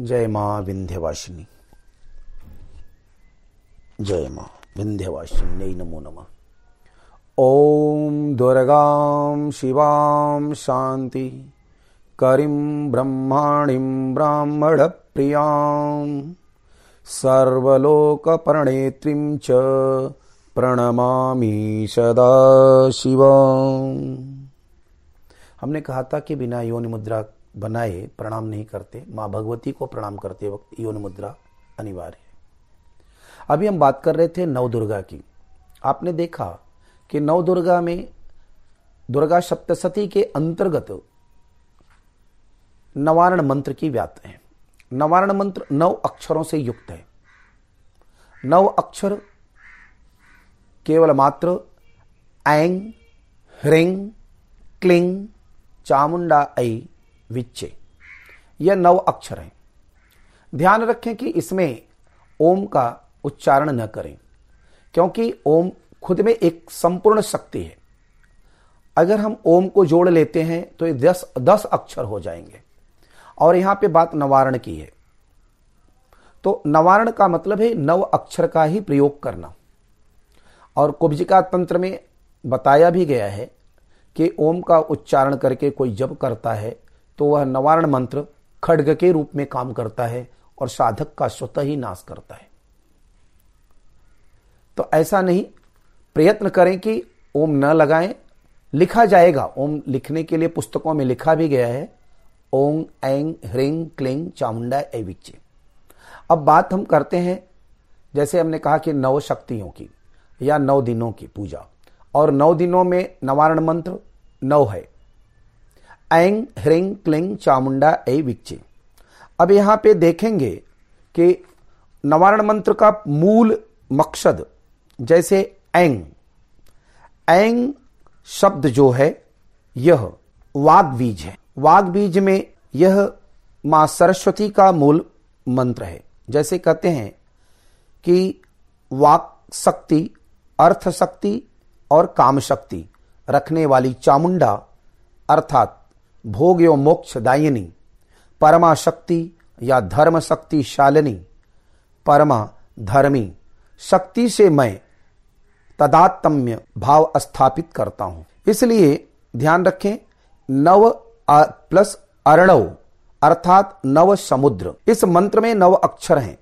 जय माँ विंध्यवासिनी। जय माँ विंध्यवासिनी, नमो नमः। ओम दुर्गां शिवां शांति करीं ब्रह्माणीं ब्राह्मणप्रियाँ, सर्वलोकप्रणेत्रीं च प्रणमामि सदा शिवम् हमने कहा था कि बिना योनि मुद्रा बनाए, प्रणाम नहीं करते, माँ भगवती को प्रणाम करते वक्त योनि मुद्रा अनिवार्य है। अभी हम बात कर रहे थे नव दुर्गा की। आपने देखा कि नव दुर्गा में दुर्गा सप्तशती के अंतर्गत नवारण मंत्र की व्याप्त है। नवारण मंत्र नौ अक्षरों से युक्त है। नव अक्षर केवल मात्र ऐंग ह्रिंग क्लिंग, चामुंडा, ऐ विच्चे। यह नव अक्षर है। ध्यान रखें कि इसमें ओम का उच्चारण न करें, क्योंकि ओम खुद में एक संपूर्ण शक्ति है। अगर हम ओम को जोड़ लेते हैं तो ये दस दस अक्षर हो जाएँगे। और यहाँ पे बात नवारण की है। तो नवारण का मतलब है नव अक्षर का ही प्रयोग करना। और कुब्जिका तंत्र में बताया भी गया है कि ओम का उच्चारण करके कोई जब करता है तो वह नवारण मंत्र खड्ग के रूप में काम करता है और साधक का स्वतः ही नाश करता है। तो ऐसा नहीं, प्रयत्न करें कि ओम न लगाएँ। लिखा जाएगा, ओम लिखने के लिए पुस्तकों में लिखा भी गया है, ओम एंग ह्रिंग क्लिंग चामुंडा एविचे अब बात हम करते हैं, जैसे हमने कहा कि नव शक्तियों की या नौ दिनों की पूजा। और नौ दिनों में नवारण मंत्र नौ है। एंग ह्रिंग, क्लिंग, चामुंडा ए विच्चे। अब यहाँ पे देखेंगे कि नवारण मंत्र का मूल मकसद जैसे एंग एंग शब्द जो है, यह वाग बीज है। वाग बीज में यह माँ सरस्वती का मूल मंत्र है। जैसे कहते हैं कि वाक शक्ति, अर्थ शक्ति और काम शक्ति रखने वाली चामुंडा, अर्थात भोग एवं मोक्ष दायिनी, परमा शक्ति या धर्म शक्ति शालिनी, परमा धर्मी शक्ति से मैं तदात्म्य भाव स्थापित करता हूँ। इसलिए ध्यान रखें, नव प्लस अर्णव अर्थात नव समुद्र। इस मंत्र में नव अक्षर हैं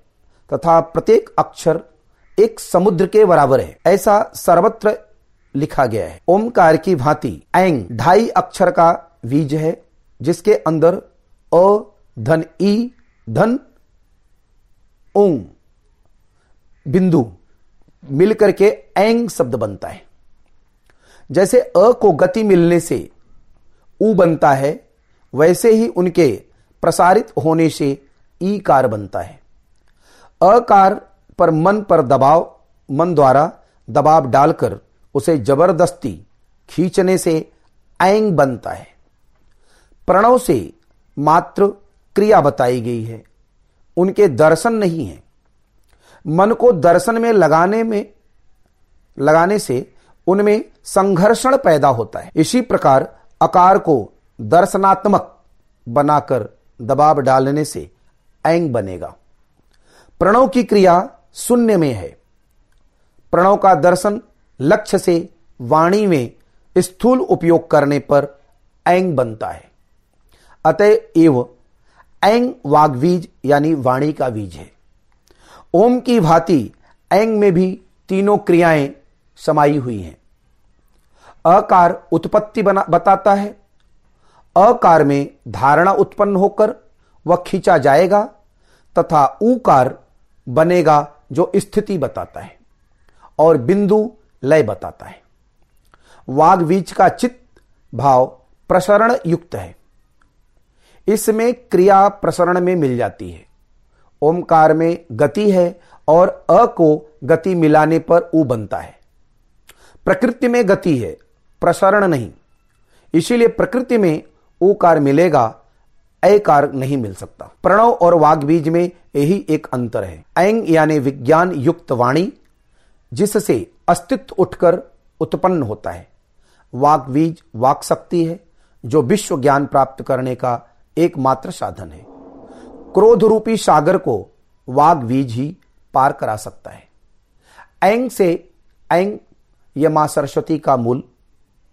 तथा प्रत्येक अक्षर एक समुद्र के बराबर है। ऐसा सर्वत्र लिखा गया है। ओमकार की भांति एंग ढाई अक्षर का बीज है, जिसके अंदर अ, धन ई, धन ओम बिंदु, मिलकर के एंग शब्द बनता है। जैसे अ को गति मिलने से उ बनता है, वैसे ही उनके प्रसारित होने से ई कार बनता है। अकार पर मन पर दबाव, मन द्वारा दबाव डालकर उसे ज़बरदस्ती खींचने से ऐंग बनता है। प्रणव से मात्र क्रिया बताई गई है। उनके दर्शन नहीं है। मन को दर्शन में लगाने में, लगाने से उनमें संघर्षण पैदा होता है। इसी प्रकार आकार को दर्शनात्मक बनाकर दबाव डालने से ऐंग बनेगा। प्रणव की क्रिया शून्य में है। प्रणव का दर्शन लक्ष्य से वाणी में स्थूल उपयोग करने पर ऐंग बनता है। अतएव ऐंग वाग्बीज यानी वाणी का बीज है। ओम की भांति ऐंग में भी तीनों क्रियाएँ समाई हुई हैं। अकार उत्पत्ति बना, बताता है। अकार में धारणा उत्पन्न होकर वह खींचा जाएगा तथा उकार बनेगा जो स्थिति बताता है और बिंदु लय बताता है। वाग बीज का चित्त भाव प्रसरण युक्त है। इसमें क्रिया प्रसरण में मिल जाती है। ओमकार में गति है और अ को गति मिलाने पर उ बनता है। प्रकृति में गति है, प्रसरण नहीं। इसीलिए प्रकृति में उकार मिलेगा अकार नहीं मिल सकता। प्रणव और वाग बीज में यही एक अंतर है। ऐंग यानी विज्ञान युक्त वाणी, जिससे अस्तित्व उठकर उत्पन्न होता है। वाक बीज वाक शक्ति है, जो विश्व ज्ञान प्राप्त करने का एकमात्र साधन है। क्रोध रूपी सागर को वाग बीज ही पार करा सकता है। ऐंग से ऐंग यह माँ सरस्वती का मूल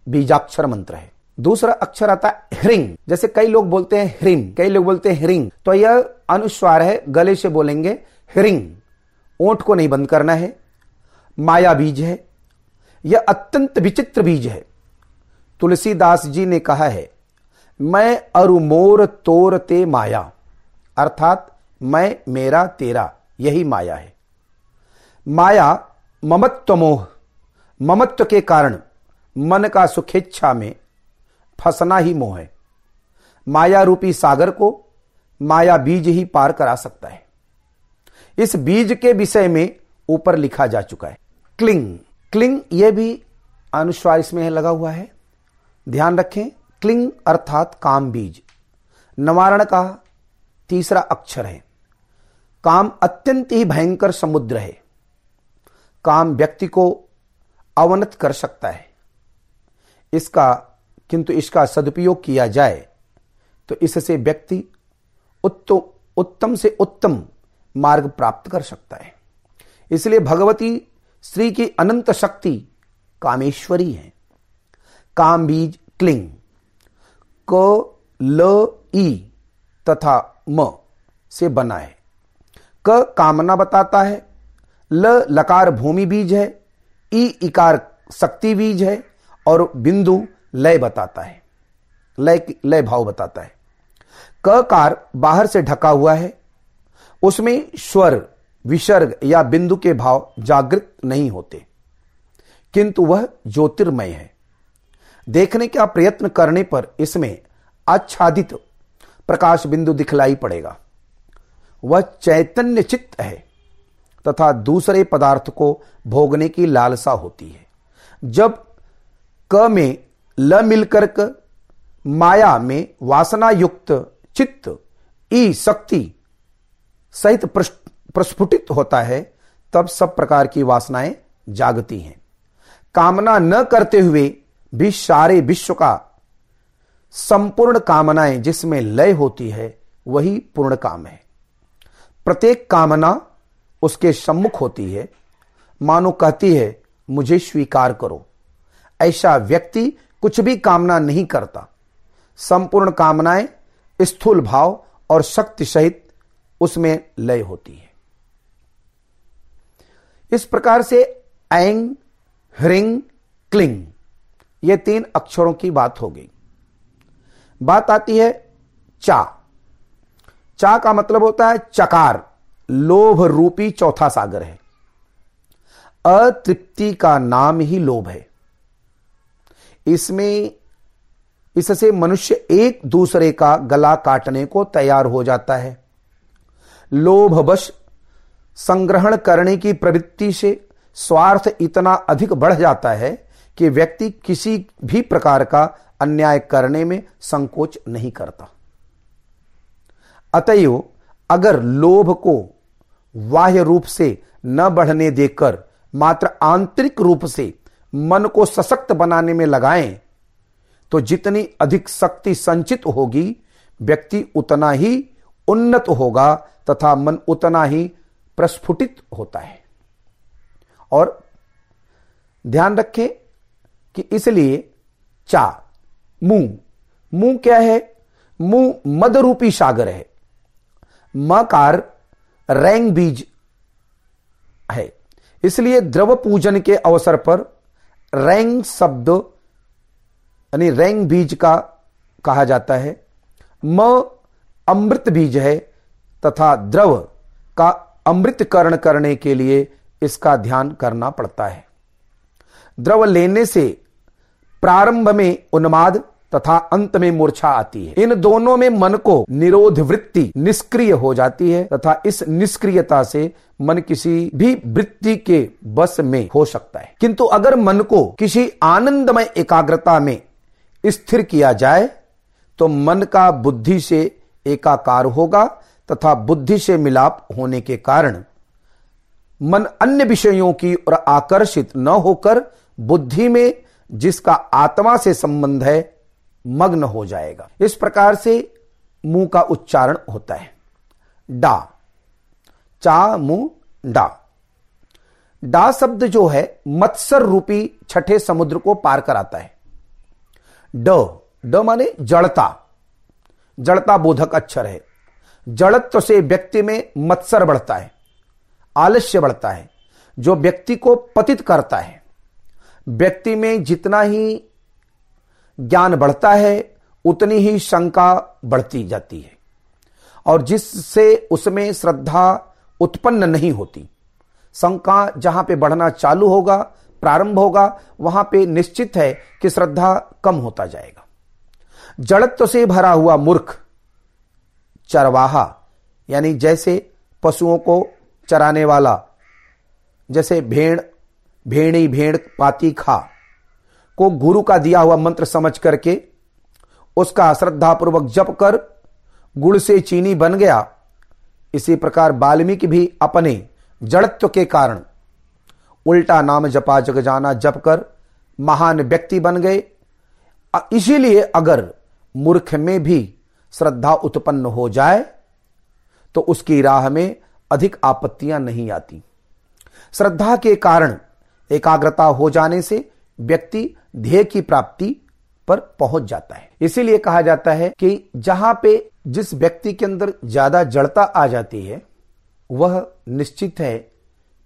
बीजाक्षर मंत्र है। दूसरा अक्षर आता है ह्रिंग, जैसे कई लोग बोलते हैं ह्रिंग, कई लोग बोलते हैं ह्रिंग। तो यह अनुस्वार है, गले से बोलेंगे ह्रिंग। ओंठ को नहीं बंद करना है, माया बीज है, यह अत्यंत विचित्र बीज है। तुलसीदास जी ने कहा है मैं अरुमोर तोर ते माया। अर्थात, मैं मेरा तेरा, यही माया है। माया ममत्व मोह, ममत्व के कारण मन का सुखेच्छा में फंसना ही मोह है। माया रूपी सागर को माया बीज ही पार करा सकता है। इस बीज के विषय में ऊपर लिखा जा चुका है। क्लिंग क्लिंग यह भी अनुस्वार इसमें लगा हुआ है। ध्यान रखें क्लिंग अर्थात काम बीज। नवारण का तीसरा अक्षर है। काम अत्यंत ही भयंकर समुद्र है। काम व्यक्ति को अवनत कर सकता है। इसका, किंतु इसका सदुपयोग किया जाए तो इससे व्यक्ति उत्तम उत्तम से उत्तम मार्ग प्राप्त कर सकता है। इसलिए भगवती श्री की अनंत शक्ति कामेश्वरी है। काम बीज क्लिंग। क, ल, ई तथा म से बना है। क कामना बताता है, ल लकार भूमि बीज है, ई इकार शक्ति बीज है और बिंदु लय बताता है, लय लय भाव बताता है। क कार बाहर से ढका हुआ है, उसमें स्वर, विसर्ग या बिंदु के भाव जागृत नहीं होते, किंतु वह ज्योतिर्मय है। देखने का प्रयत्न करने पर इसमें आच्छादित प्रकाश बिंदु दिखलाई पड़ेगा। वह चैतन्य चित्त है तथा दूसरे पदार्थ को भोगने की लालसा होती है। जब क में ल मिलकर क, माया में वासना युक्त चित्त, ई शक्ति सहित प्रस्फुटित होता है, तब सब प्रकार की वासनाएँ जागती हैं। कामना न करते हुए भी सारे विश्व का संपूर्ण कामनाएँ जिसमें लय होती है, वही पूर्ण काम है। प्रत्येक कामना उसके सम्मुख होती है। मानो कहती है, मुझे स्वीकार करो। ऐसा व्यक्ति कुछ भी कामना नहीं करता। संपूर्ण कामनाएँ स्थूल भाव और शक्ति सहित उसमें लय होती है। इस प्रकार से ऐंग ह्रिंग क्लिंग ये तीन अक्षरों की बात हो गई। बात आती है चा। चा का मतलब होता है चकार। लोभ रूपी चौथा सागर है। अतृप्ति का नाम ही लोभ है। इसमें इससे मनुष्य एक दूसरे का गला काटने को तैयार हो जाता है। लोभवश संग्रहण करने की प्रवृत्ति से स्वार्थ इतना अधिक बढ़ जाता है कि व्यक्ति किसी भी प्रकार का अन्याय करने में संकोच नहीं करता। अतएव अगर लोभ को बाह्य रूप से न बढ़ने देकर, मात्र आंतरिक रूप से मन को सशक्त बनाने में लगाएँ तो जितनी अधिक शक्ति संचित होगी, व्यक्ति उतना ही उन्नत होगा तथा मन उतना ही प्रस्फुटित होता है। और ध्यान रखें कि इसलिए चा मुँह मुँह क्या है? मुँह मद रूपी सागर है। मकार रैंग बीज है। इसलिए द्रव पूजन के अवसर पर रैंग शब्द, यानी रैंग बीज का कहा जाता है। म अमृत बीज है तथा द्रव का अमृतकरण करने के लिए इसका ध्यान करना पड़ता है। द्रव लेने से प्रारंभ में उन्माद तथा अंत में मूर्छा आती है। इन दोनों में मन को निरोध वृत्ति निष्क्रिय हो जाती है तथा इस निष्क्रियता से मन किसी भी वृत्ति के बस में हो सकता है। किंतु अगर मन को किसी आनंदमय एकाग्रता में स्थिर किया जाए तो मन का बुद्धि से एकाकार होगा तथा बुद्धि से मिलाप होने के कारण मन अन्य विषयों की ओर आकर्षित न होकर बुद्धि में जिसका आत्मा से संबंध है, मग्न हो जाएगा। इस प्रकार से मुँह का उच्चारण होता है। डा। चा मु डा। डा शब्द जो है, मत्सर रूपी छठे समुद्र को पार कराता है। ड। ड माने जड़ता। जड़ता बोधक अक्षर है। जड़त्व से व्यक्ति में मत्सर बढ़ता है। आलस्य बढ़ता है। जो व्यक्ति को पतित करता है। व्यक्ति में जितना ही ज्ञान बढ़ता है, उतनी ही शंका बढ़ती जाती है। और जिससे उसमें श्रद्धा उत्पन्न नहीं होती, शंका जहाँ पे बढ़ना चालू होगा, प्रारंभ होगा, वहाँ पे निश्चित है कि श्रद्धा कम होता जाएगा। जड़त्व से भरा हुआ मूर्ख, चरवाहा, यानी जैसे पशुओं को चराने वाला, जैसे भेड़ भेड़ी भेड़ पाती खा। को गुरु का दिया हुआ मंत्र समझ करके उसका श्रद्धापूर्वक जप कर गुड़ से चीनी बन गया। इसी प्रकार वाल्मीकि भी अपने जड़त्व के कारण उल्टा नाम जपा जग जाना जप कर महान व्यक्ति बन गए। इसीलिए अगर मूर्ख में भी श्रद्धा उत्पन्न हो जाए तो उसकी राह में अधिक आपत्तियाँ नहीं आती। श्रद्धा के कारण एकाग्रता हो जाने से व्यक्ति ध्येय की प्राप्ति पर पहुँच जाता है। इसीलिए कहा जाता है कि जहाँ पे जिस व्यक्ति के अंदर ज़्यादा जड़ता आ जाती है, वह निश्चित है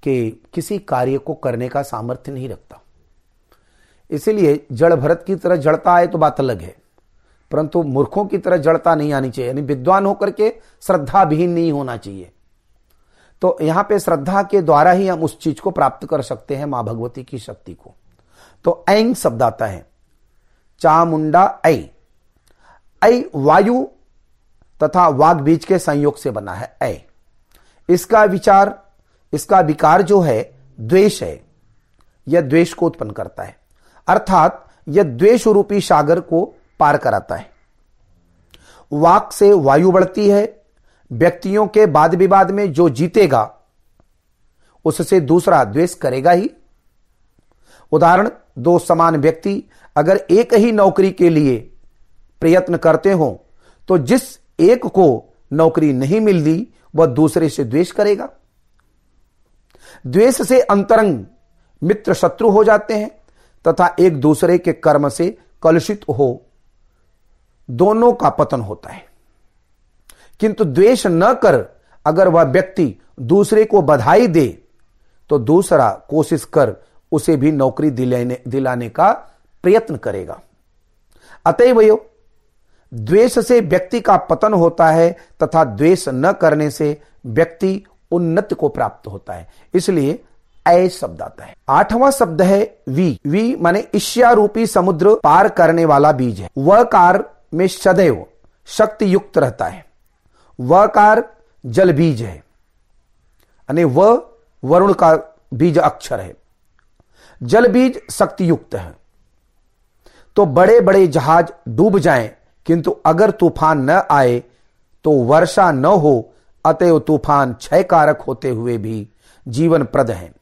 कि किसी कार्य को करने का सामर्थ्य नहीं रखता। इसीलिए जड़ भरत की तरह जड़ता आए तो बात अलग है, परंतु मूर्खों की तरह जड़ता नहीं आनी चाहिए, यानी विद्वान होकर के श्रद्धा विहीन नहीं होना चाहिए। तो यहाँ पे श्रद्धा के द्वारा ही हम उस चीज़ को प्राप्त कर सकते हैं, माँ भगवती की शक्ति को। तो ऐंग शब्द आता है। चामुंडा ऐ। ऐ वायु तथा वाग बीज के संयोग से बना है ऐ। इसका विचार, इसका विकार जो है, द्वेष है। यह द्वेष को उत्पन्न करता है। अर्थात, यह द्वेष रूपी सागर को पार कराता है। वाक से वायु बढ़ती है व्यक्तियों के वाद विवाद में जो जीतेगा, उससे दूसरा द्वेष करेगा ही। उदाहरण, दो समान व्यक्ति अगर एक ही नौकरी के लिए प्रयत्न करते हो तो जिस एक को नौकरी नहीं मिलती, वह दूसरे से द्वेष करेगा। द्वेष से अंतरंग मित्र शत्रु हो जाते हैं, तथा एक दूसरे के कर्म से कलुषित हो, दोनों का पतन होता है। किंतु द्वेष न कर अगर वह व्यक्ति दूसरे को बधाई दे तो दूसरा कोशिश कर उसे भी नौकरी दिलाने दिलाने का प्रयत्न करेगा। अतएव द्वेष से व्यक्ति का पतन होता है तथा द्वेष न करने से व्यक्ति उन्नति को प्राप्त होता है। इसलिए ऐ शब्द आता है। आठवां शब्द है वी। वी माने ईश्या रूपी समुद्र पार करने वाला बीज है। वह कार में सदैव शक्ति युक्त रहता है। वह कार जल बीज है। यानी वह वरुण का बीज अक्षर है। जल बीज शक्ति युक्त है। तो बड़े बड़े जहाज़ डूब जाएँ, किंतु अगर तूफ़ान न आए तो वर्षा न हो, अतएव तूफ़ान क्षय कारक होते हुए भी जीवन प्रद है।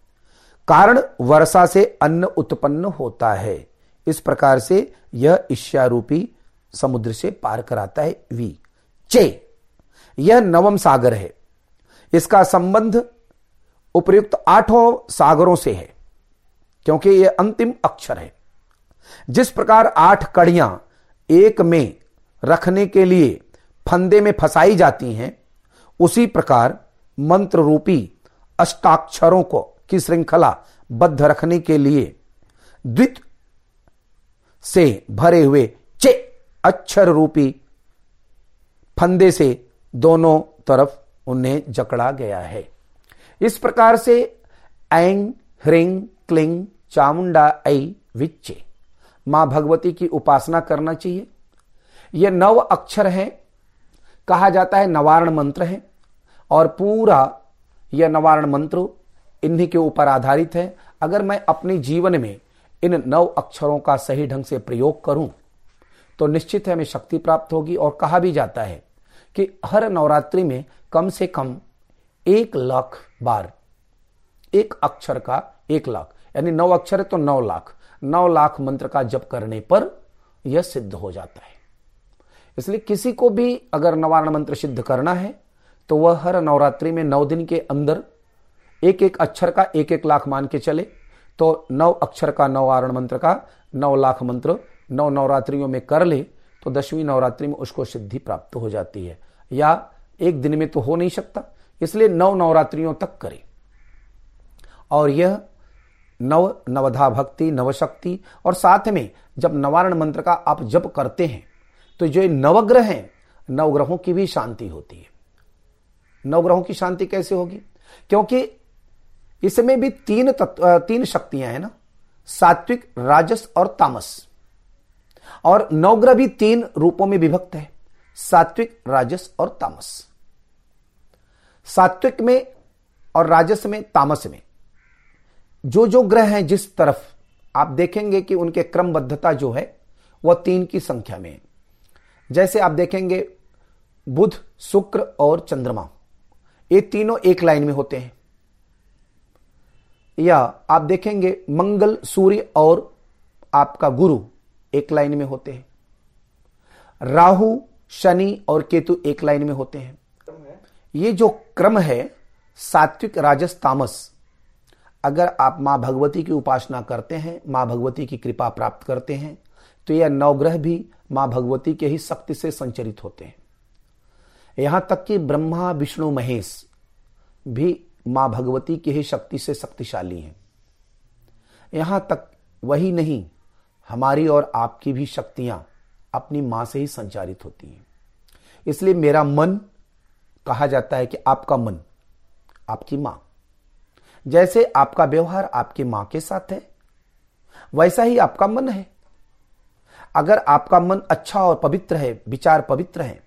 कारण वर्षा से अन्न उत्पन्न होता है। इस प्रकार से यह ईश्यारूपी समुद्र से पार कराता है। वी. चे. यह नवम सागर है। इसका संबंध उपयुक्त आठों सागरों से है, क्योंकि यह अंतिम अक्षर है। जिस प्रकार आठ कड़ियाँ एक में रखने के लिए फंदे में फंसाई जाती हैं, उसी प्रकार मंत्र रूपी अष्टाक्षरों को की श्रृंखला बद्ध रखने के लिए द्वित से भरे हुए चे अक्षर रूपी फंदे से दोनों तरफ़ उन्हें जकड़ा गया है। इस प्रकार से ऐंग, ह्रिंग, क्लिंग, चामुंडा, ऐ, विच्चे। माँ भगवती की उपासना करना चाहिए। यह नव अक्षर है, कहा जाता है नवारण मंत्र है, और पूरा यह नवारण मंत्र इन्हीं के ऊपर आधारित है। अगर मैं अपने जीवन में इन नव अक्षरों का सही ढंग से प्रयोग करूँ तो निश्चित है हमें शक्ति प्राप्त होगी और कहा भी जाता है कि हर नवरात्रि में कम से कम एक लाख बार, एक अक्षर का एक लाख, यानी नौ अक्षर है तो नौ लाख नौ लाख मंत्र का जप करने पर यह सिद्ध हो जाता है। इसलिए किसी को भी अगर नवारण मंत्र सिद्ध करना है तो वह हर नवरात्रि में नौ दिन के अंदर एक एक अक्षर का एक एक लाख मान के चले तो नौ अक्षर का नौ आरण मंत्र का नौ लाख मंत्र नौ नवरात्रियों में कर ले तो दसवीं नवरात्रि में उसको सिद्धि प्राप्त हो जाती है। या एक दिन में तो हो नहीं सकता, इसलिए नौ नवरात्रियों तक करें। और यह नव नवधा भक्ति, नवशक्ति, और साथ में जब नवारण मंत्र का आप जप करते हैं तो जो नवग्रह हैं, नवग्रहों की भी शांति होती है। नवग्रहों की शांति कैसे होगी? क्योंकि इसमें भी तीन तत्व, तीन शक्तियाँ हैं ना, सात्विक, राजस और तामस। और नवग्रह भी तीन रूपों में विभक्त है, सात्विक, राजस और तामस। सात्विक में और राजस में, तामस में। जो जो ग्रह हैं जिस तरफ़, आप देखेंगे कि उनके क्रमबद्धता जो है, वह तीन की संख्या में है। जैसे आप देखेंगे, बुध, शुक्र और चंद्रमा, ये तीनों एक लाइन में होते हैं। या आप देखेंगे, मंगल, सूर्य और आपका गुरु एक लाइन में होते हैं। राहु, शनि और केतु एक लाइन में होते हैं। ये जो क्रम है, सात्विक राजस तामस, अगर आप माँ भगवती की उपासना करते हैं, माँ भगवती की कृपा प्राप्त करते हैं तो यह नवग्रह भी माँ भगवती के ही शक्ति से संचरित होते हैं। यहाँ तक कि ब्रह्मा, विष्णु, महेश भी माँ भगवती की ही शक्ति से शक्तिशाली हैं। यहाँ तक वही नहीं हमारी और आपकी भी शक्तियाँ अपनी माँ से ही संचारित होती हैं। इसलिए मेरा मन कहा जाता है कि आपका मन आपकी माँ। जैसे आपका व्यवहार आपकी माँ के साथ है, वैसा ही आपका मन है। अगर आपका मन अच्छा और पवित्र है, विचार पवित्र है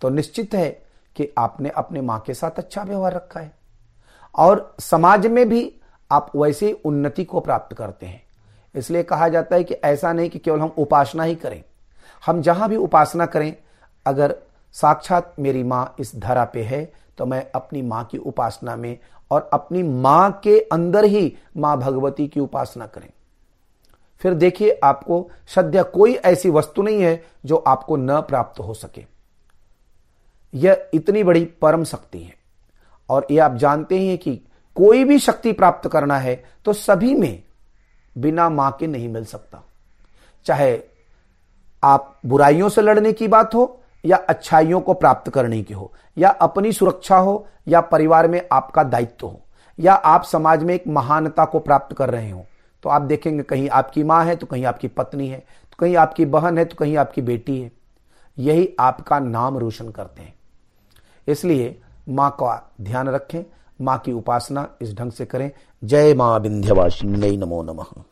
तो निश्चित है कि आपने अपने माँ के साथ अच्छा व्यवहार रखा है। और समाज में भी आप वैसे उन्नति को प्राप्त करते हैं। इसलिए कहा जाता है कि ऐसा नहीं कि केवल हम उपासना ही करें। हम जहाँ भी उपासना करें, अगर साक्षात मेरी माँ इस धरा पे है तो मैं अपनी माँ की उपासना में और अपनी माँ के अंदर ही माँ भगवती की उपासना करें। फिर देखिए, आपको सद्य कोई ऐसी वस्तु नहीं है जो आपको न प्राप्त हो सके। यह इतनी बड़ी परम शक्ति है। और ये आप जानते हैं कि कोई भी शक्ति प्राप्त करना है तो सभी में बिना माँ के नहीं मिल सकता। चाहे आप बुराइयों से लड़ने की बात हो या अच्छाइयों को प्राप्त करने की हो, या अपनी सुरक्षा हो, या परिवार में आपका दायित्व हो, या आप समाज में एक महानता को प्राप्त कर रहे हो तो आप देखेंगे कहीं आपकी माँ है तो कहीं आपकी पत्नी है तो कहीं आपकी बहन है तो कहीं आपकी बेटी है। यही आपका नाम रोशन करते हैं। इसलिए माँ का ध्यान रखें माँ की उपासना इस ढंग से करें। जय माँ विंध्यवासिनी नमो नमः।